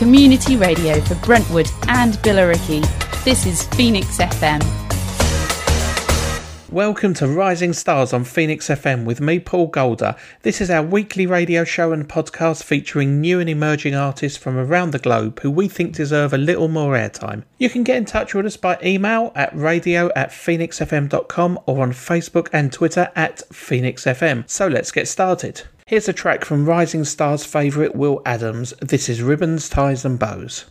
community radio for Brentwood and Billericay. This is Phoenix FM. Welcome to Rising Stars on Phoenix FM with me, Paul Golder. This is our weekly radio show and podcast featuring new and emerging artists from around the globe who we think deserve a little more airtime. You can get in touch with us by email at radio at phoenixfm.com or on Facebook and Twitter at phoenixfm. So let's get started. Here's a track from Rising Stars favourite Will Adams. This is Ribbons, Ties and Bows.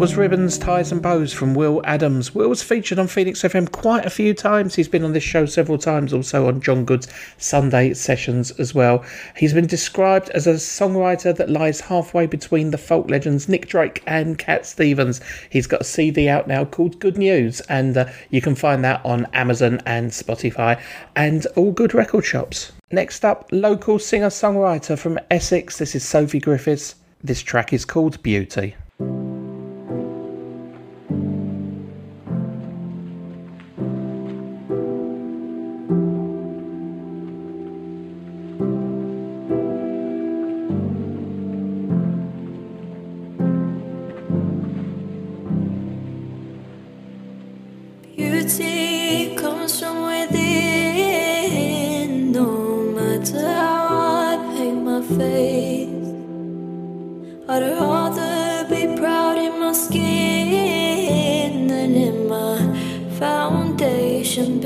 Was Ribbons, Ties and Bows from Will Adams. Will's featured on Phoenix FM quite a few times. He's been on this show several times, also on John Good's Sunday sessions as well. He's been described as a songwriter that lies halfway between the folk legends Nick Drake and Cat Stevens. He's got a CD out now called Good News, and uh, you can find that on Amazon and Spotify and all good record shops. Next up, local singer songwriter from Essex. This is Sophie Griffiths. This track is called Beauty.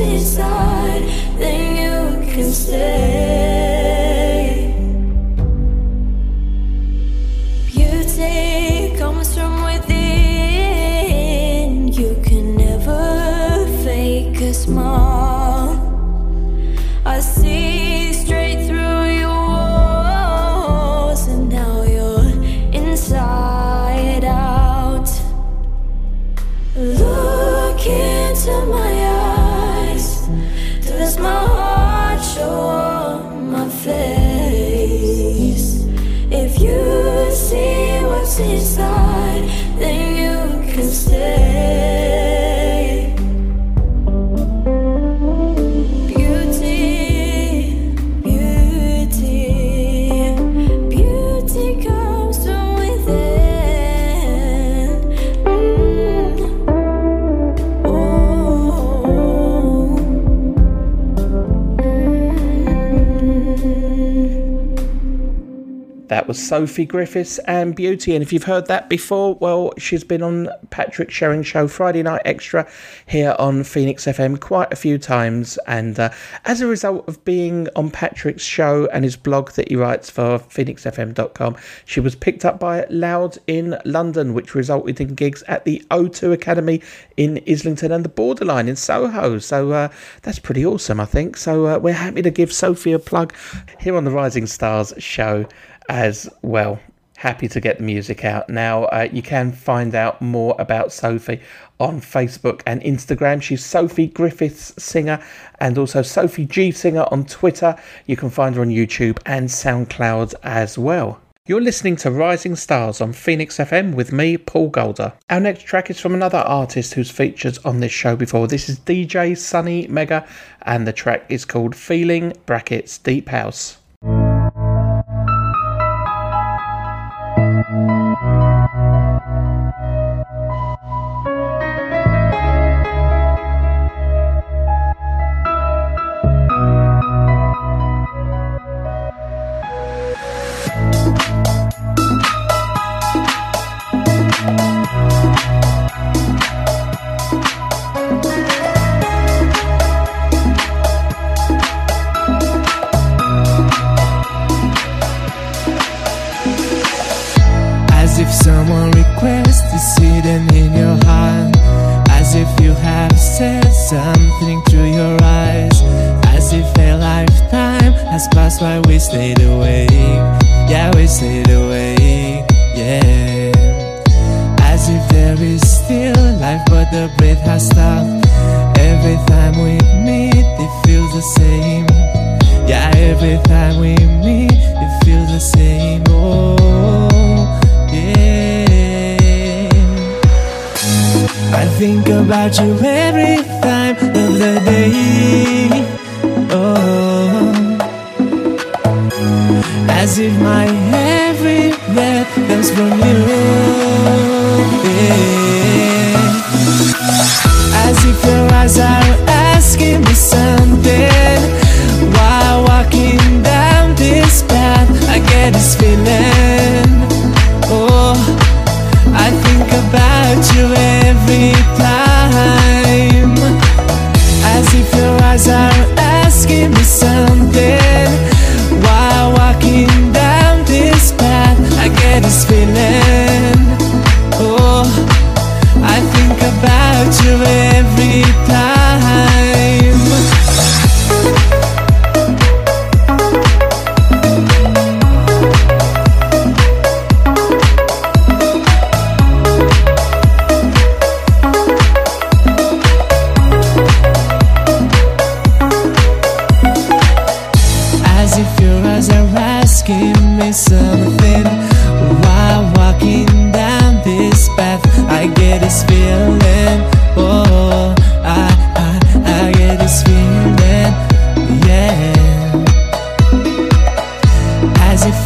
inside, then you can stay. Sophie Griffiths and Beauty. And if you've heard that before, well, she's been on Patrick Sherring Show Friday Night Extra here on Phoenix FM quite a few times. And uh, as a result of being on Patrick's show and his blog that he writes for phoenixfm.com, she was picked up by Loud in London, which resulted in gigs at the O2 Academy in Islington and the Borderline in Soho. So uh, that's pretty awesome, I think. So uh, we're happy to give Sophie a plug here on the Rising Stars show as well. Happy to get the music out. Now, uh, you can find out more about Sophie on Facebook and Instagram. She's Sophie Griffiths Singer and also Sophie G Singer on Twitter. You can find her on YouTube and SoundCloud as well. You're listening to Rising Stars on Phoenix FM with me, Paul Golder. Our next track is from another artist who's featured on this show before. This is DJ Sunny Mega, and the track is called Feeling Brackets Deep House.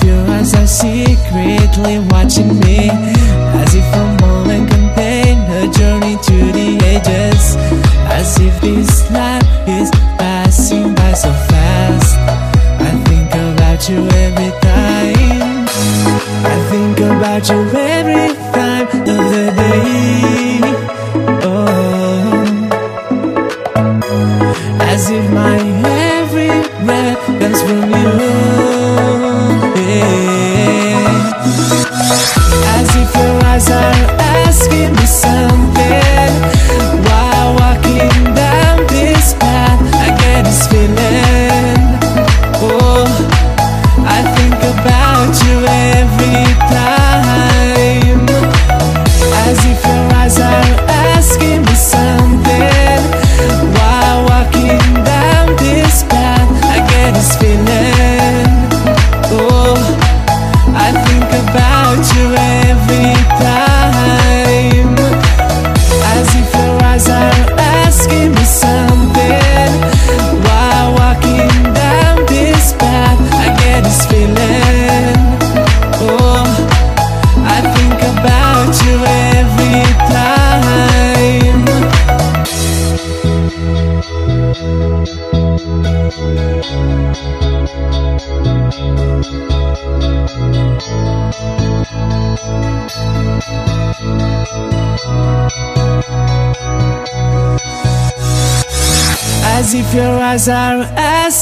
Your eyes are secretly watching me As if a moment contain a journey to the ages As if this life is passing by so fast. I think about you every time. I think about you every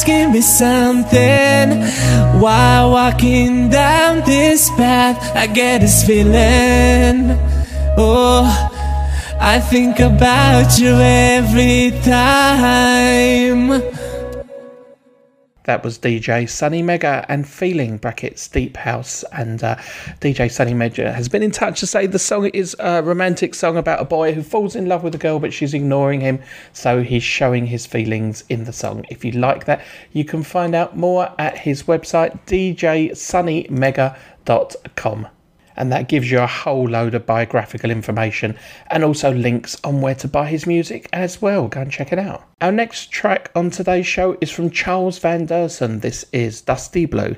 asking me something While walking down this path. I get this feeling. Oh, I think about you every time That was DJ Sunny Mega and Feeling brackets Deep House. And uh, DJ Sunny Mega has been in touch to say the song is a romantic song about a boy who falls in love with a girl but she's ignoring him. So he's showing his feelings in the song. If you like that, you can find out more at his website, djsunnymega.com and that gives you a whole load of biographical information and also links on where to buy his music as well. Go and check it out. Our next track on today's show is from Charles Van Deursen. This is Dusty Blue.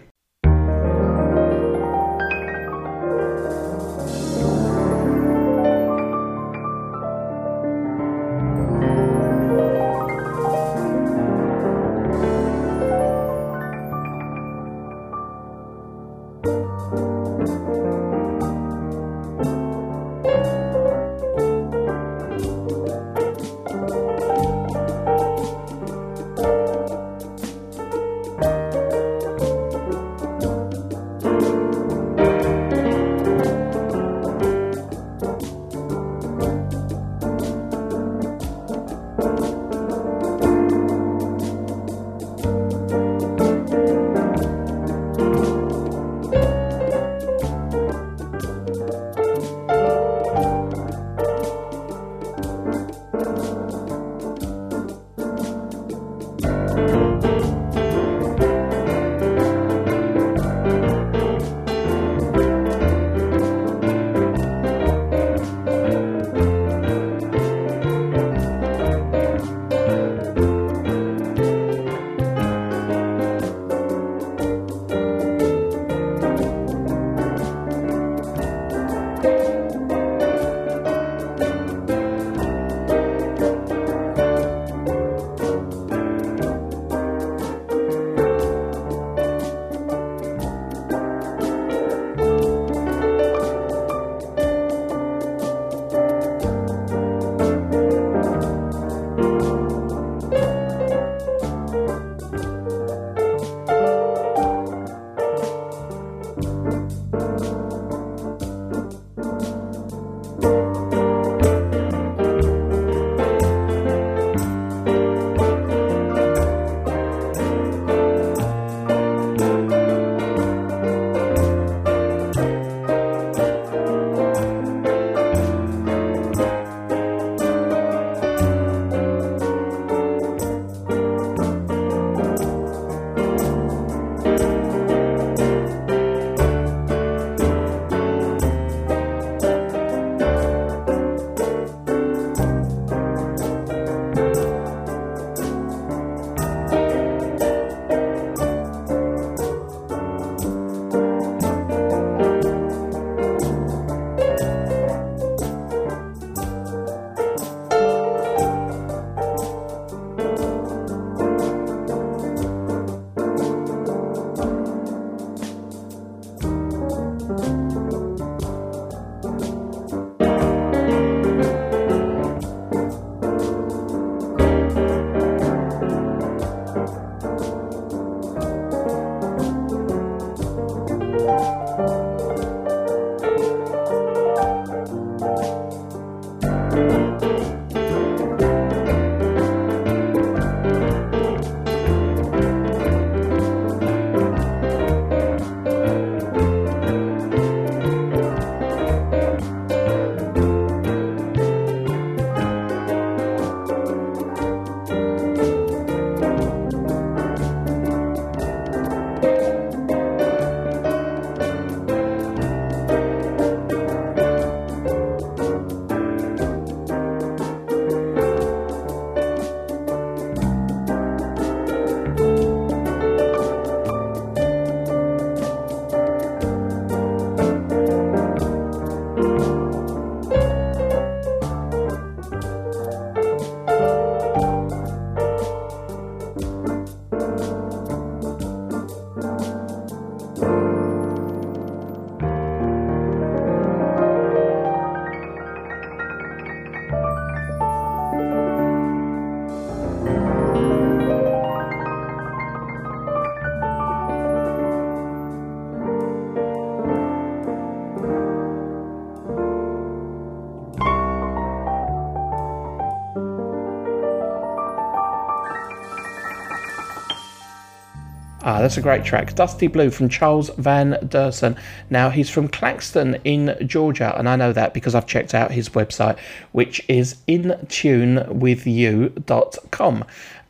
That's a great track. Dusty Blue from Charles Van Deursen. Now, he's from Claxton in Georgia, and I know that because I've checked out his website, which is intunewithyou.com.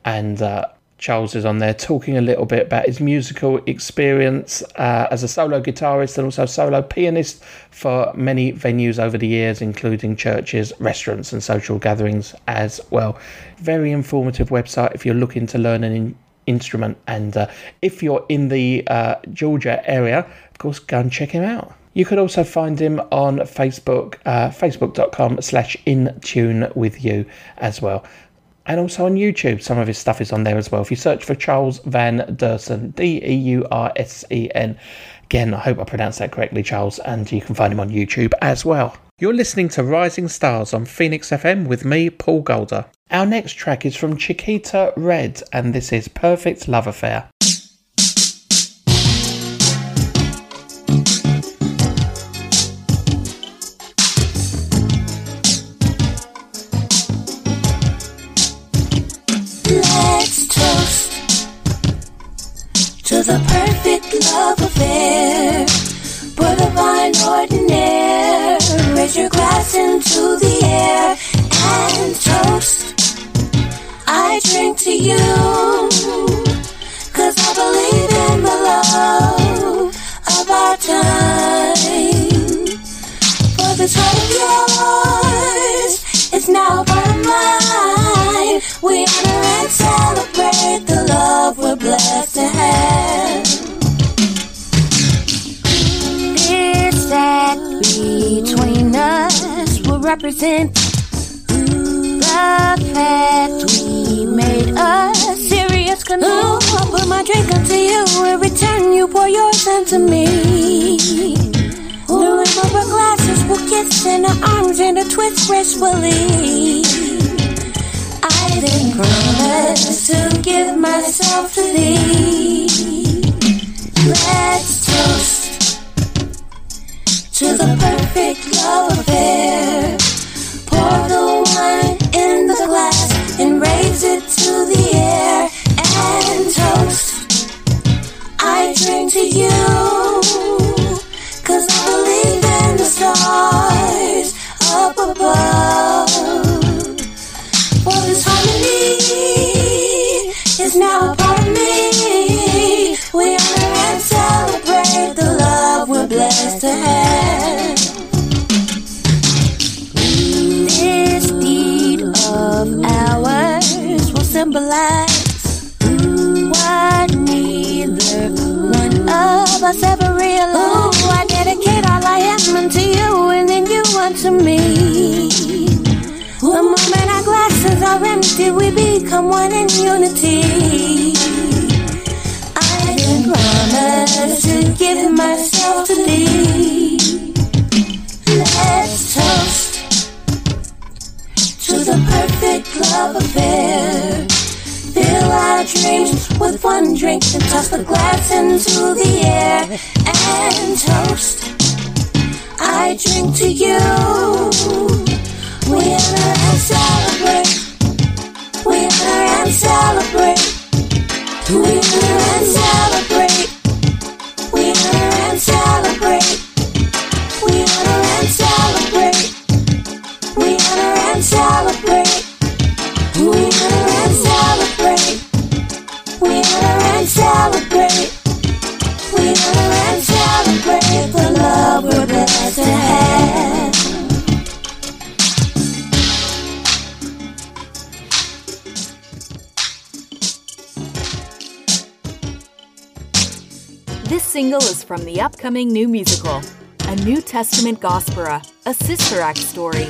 And uh, Charles is on there talking a little bit about his musical experience uh, as a solo guitarist and also solo pianist for many venues over the years, including churches, restaurants, and social gatherings as well. Very informative website if you're looking to learn an in- instrument. And uh, if you're in the uh, Georgia area, of course, go and check him out. You could also find him on Facebook, uh, facebook.com slash in tune with you as well and also on YouTube. Some of his stuff is on there as well. If you search for Charles Van Deursen, D E U R S E N. Again, I hope I pronounced that correctly, Charles, and you can find him on YouTube as well. You're listening to Rising Stars on Phoenix FM with me, Paul Golder. Our next track is from Chiquita Red, and this is Perfect Love Affair. Into the air and toast. I drink to you. Cause I believe in the love of our time. For this heart of yours is now part of mine. We honor represent the fact we made a serious canoe. I'll put my drink unto you in return. You pour yours into me. Of our glasses will kiss in our arms and a twist gracefully. I then promise to give myself to thee. Let's toast to the perfect love affair. I to you. Cause I believe in the stars up above. For this harmony is now a part of me. We honor and celebrate the love we're blessed to have. This deed of ours will symbolize glasses are empty, we become one in unity. I can promise to give myself to thee. Let's toast to the perfect love affair. Fill our dreams with one drink and toss the glass into the air and toast. I drink to you. We honor and celebrate. Winter and celebrate. Winter and celebrate. Winter and celebrate. From the upcoming new musical, A New Testament Gospera, a Sister Act story.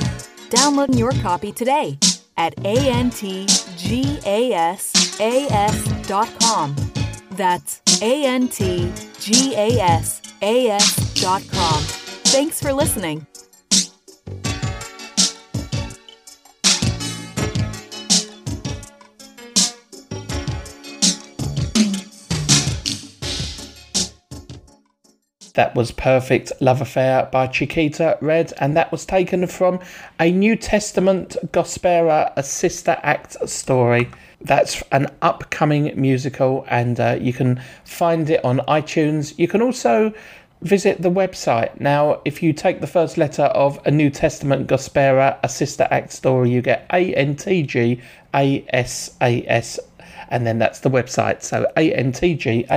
Download your copy today at antgasas.com. That's antgasas.com. Thanks for listening. That was Perfect Love Affair by Chiquita Red, and that was taken from a New Testament Gospera, a sister act story. That's an upcoming musical, and uh, you can find it on iTunes. You can also visit the website. Now, if you take the first letter of a New Testament Gospera, a sister act story, you get A N T G A S A S and then that's the website. So A-N-T-G-A-S-A-S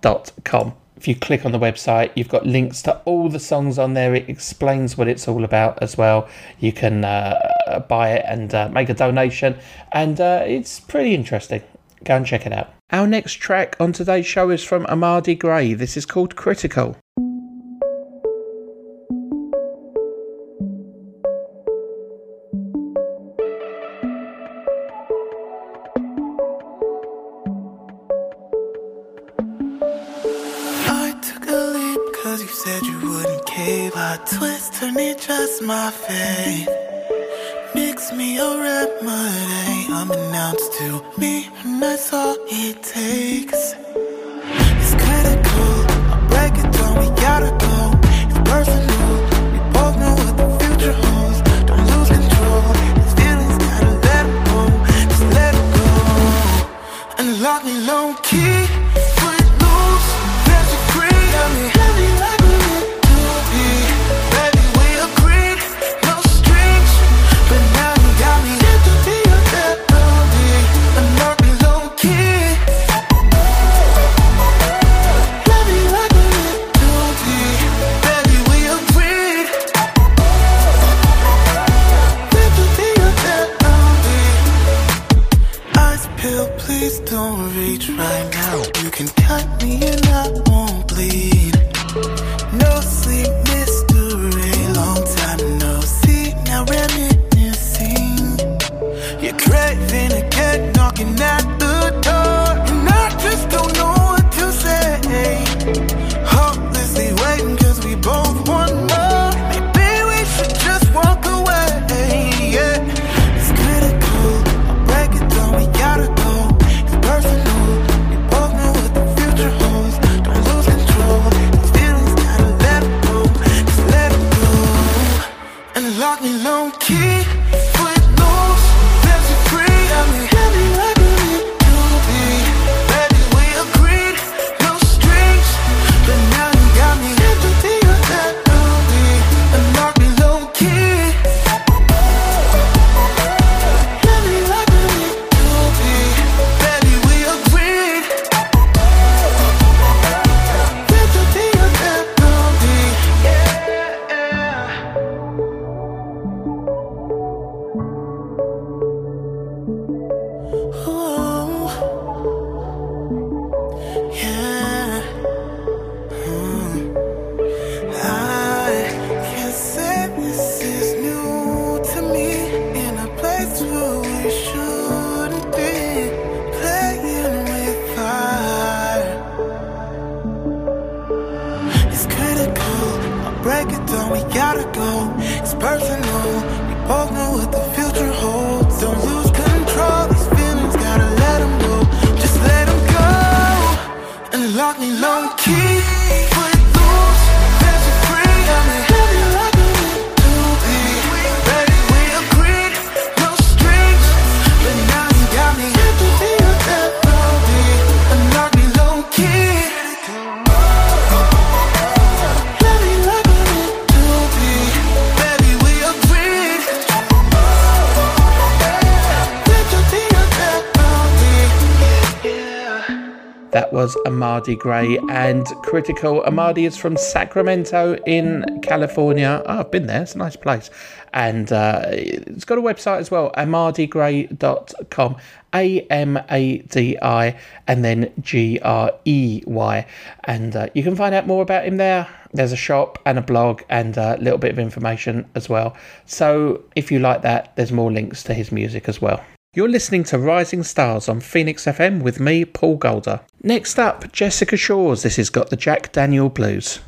dot com. If you click on the website, you've got links to all the songs on there. It explains what it's all about as well. You can uh, buy it and uh, make a donation, and uh, it's pretty interesting. Go and check it out. Our next track on today's show is from Amadi Grey. This is called Critical. Just my faith. Mix me a remedy, unbeknownst to me, and that's all it takes. Amadi Grey and Critical. Amadi is from Sacramento in California. Oh, I've been there, it's a nice place. And uh, it's got a website as well, amadigrey.com. A M A D I and then G R E Y. And uh, you can find out more about him there. There's a shop and a blog and a little bit of information as well. So if you like that, there's more links to his music as well. You're listening to Rising Stars on Phoenix FM with me, Paul Golder. Next up, Jessica Shaw's This has got the Jack Daniel Blues.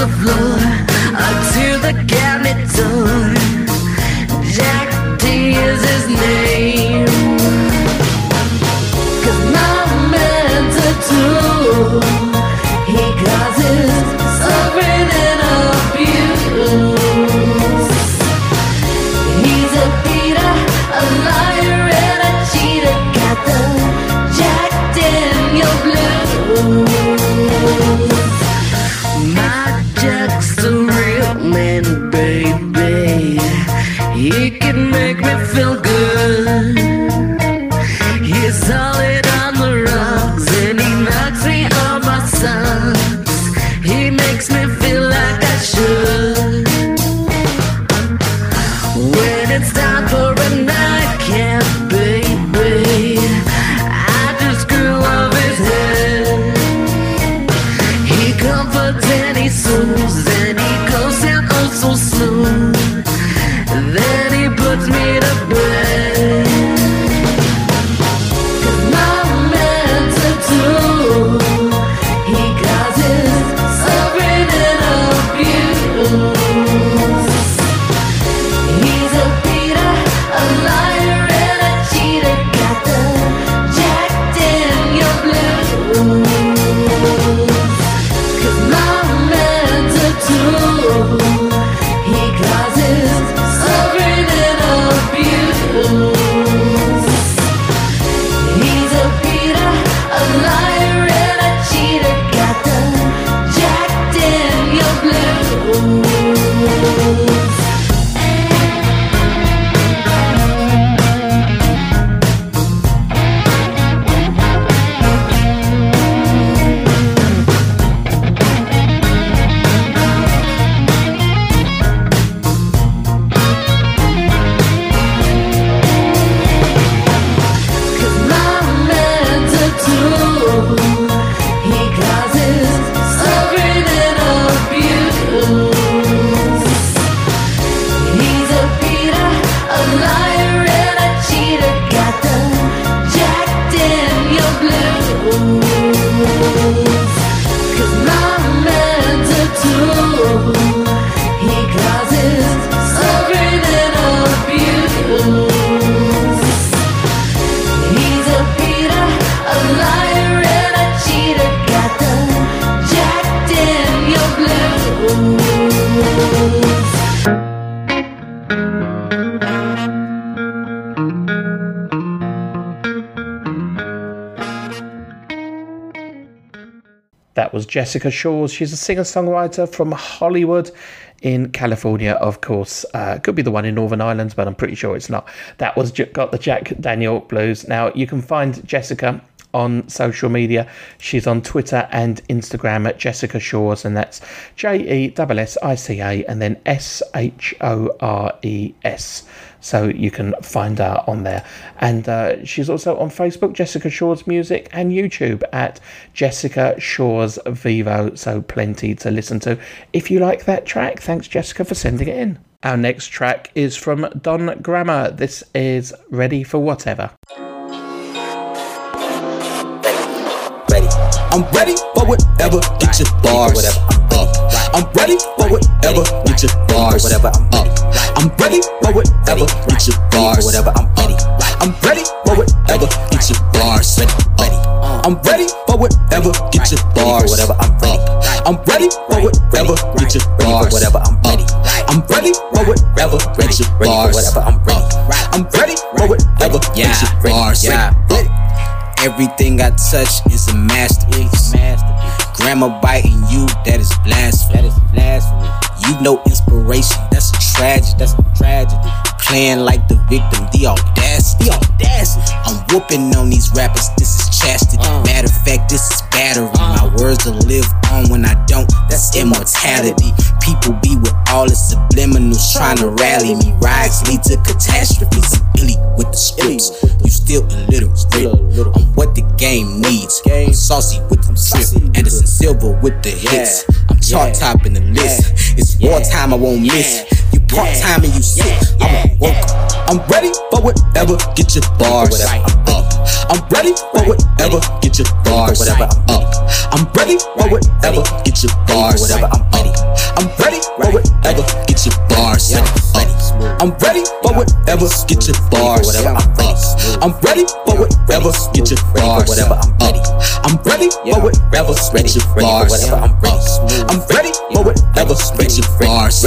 the floor up to the cabinet door. Jack D is his name. Cause no man's a tool. Jessica Shores. She's a singer songwriter from Hollywood in California, of course. Uh, could be the one in Northern Ireland, but I'm pretty sure it's not. That was got the Jack Daniel blues. Now you can find Jessica on social media. She's on Twitter and Instagram at Jessica Shores, and that's J E S S I C A and then S H O R E S so you can find her on there. And uh, she's also on Facebook, Jessica Shores Music, and YouTube at Jessica Shores Vevo. So plenty to listen to. If you like that track, thanks Jessica for sending it in. Our next track is from Don Gramur. This is Ready for Whatever. I'm ready for whatever. Get your bars. Whatever. I'm ready for whatever. Get your bars. I'm up. I'm ready for whatever. Get your bars. Whatever. I'm ready. I'm ready for whatever. Get your bars. I'm ready for whatever. Get your bars. Whatever. I'm ready. I'm ready for whatever. Get your bars. Whatever. I'm ready. I'm ready for whatever. Get your bars. Whatever. I'm ready. I'm ready for whatever. Get your bars. Everything I touch is a masterpiece. Grandma biting you, that is blasphemy. That is blasphemy. You know inspiration, that's a tragedy. That's a tragedy. Playing like the victim, the audacity. The audacity. I'm whooping on these rappers, this is chastity. Uh. Matter of fact, this is battery. Uh. My words will live on when I don't, that's immortality. People be with all the subliminals trying to rally me. Riots lead to catastrophes. I'm illy with the scripts. You still illiterate. I'm what the game needs. I'm saucy with them trip. Anderson Silva with the hits. I'm chart topping the list. It's wartime, I won't miss. You part time and you sick. I'm a worker. I'm ready for whatever. Get your bars. Up. I'm ready for whatever. Get your bars. Whatever. I'm up. I'm ready for whatever. Get your bars. Whatever. I'm ready. I'm ready for whatever. Get your bars. I'm ready for whatever. Get your bars. Whatever. I'm ready. I'm ready for whatever. Get your bars. Whatever. I'm ready. I'm ready for whatever. Get your bars. Whatever. I'm ready. I'm ready for whatever. Get your bars.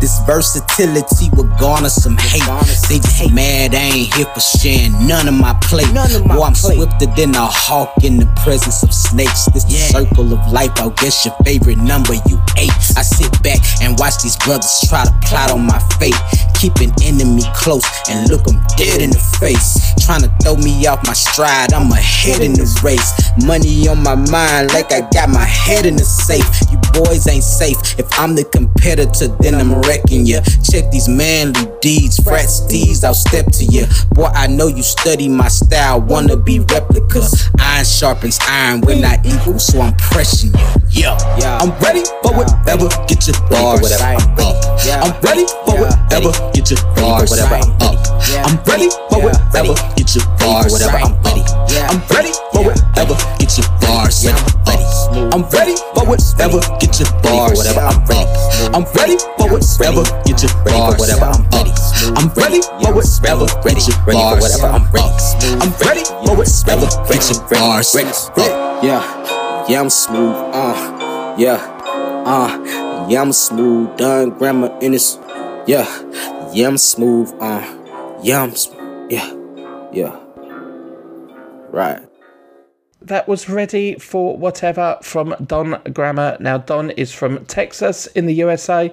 This versatility will garner some hate. They just mad I ain't here for sharing none of my plate. Boy, I'm swifter than a hawk in the presence of snakes. This the circle of life. I'll guess your favorite number, you eight. I sit back and watch these brothers try to plot on my fate. Keep an enemy close and look them dead in the face. Trying to throw me off my stride, I'm ahead in the race. Money on my mind, like I got my head in the safe. You boys ain't safe. If I'm the competitor, then I'm wrecking ya. Check these manly deeds, frat steeds, I'll step to ya. Boy, I know you study my style, wanna be replicas. Iron sharpens iron, we're not equal, so I'm pressing you. Yo, I'm ready for whatever, get your bars whatever. I'm up. I'm ready for whatever, get your bars whatever. I'm up. I'm ready for whatever, get your bars whatever. I'm ready. I'm ready for whatever, get your bars Yeah, I'm ready. I'm ready for whatever, get your bars whatever. I'm ready. I'm ready for whatever, get your bars whatever. I'm ready. I'm ready for whatever, get your bars whatever. I'm ready. I'm ready for whatever, get your bars I'm ready. Yeah, yeah, I'm smooth. Uh, yeah, uh, yeah, I'm smooth. Don Gramur in this. Yeah, yeah, I'm smooth. Uh, yeah, I'm smooth. Yeah, yeah. Right. That was ready for whatever from Don Gramur. Now, Don is from Texas in the USA.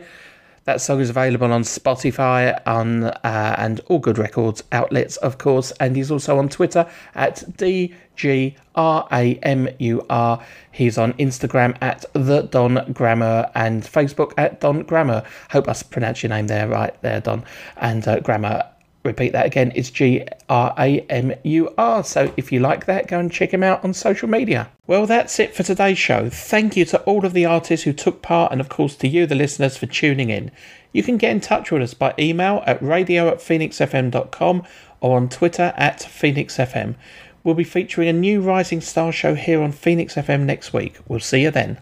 That song is available on Spotify on uh, and all good records outlets, of course. And he's also on Twitter at D G R A M U R. He's on Instagram at the Don Gramur and Facebook at Don Gramur. Hope I pronounced your name there right there, Don. And uh, Gramur repeat that again it's G R A M U R. So if you like that, go and check him out on social media. Well, that's it for today's show. Thank you to all of the artists who took part, and of course to you, the listeners, for tuning in. You can get in touch with us by email at radio at phoenixfm.com or on Twitter at phoenixfm. We'll be featuring a new Rising Star show here on Phoenix FM next week. We'll see you then.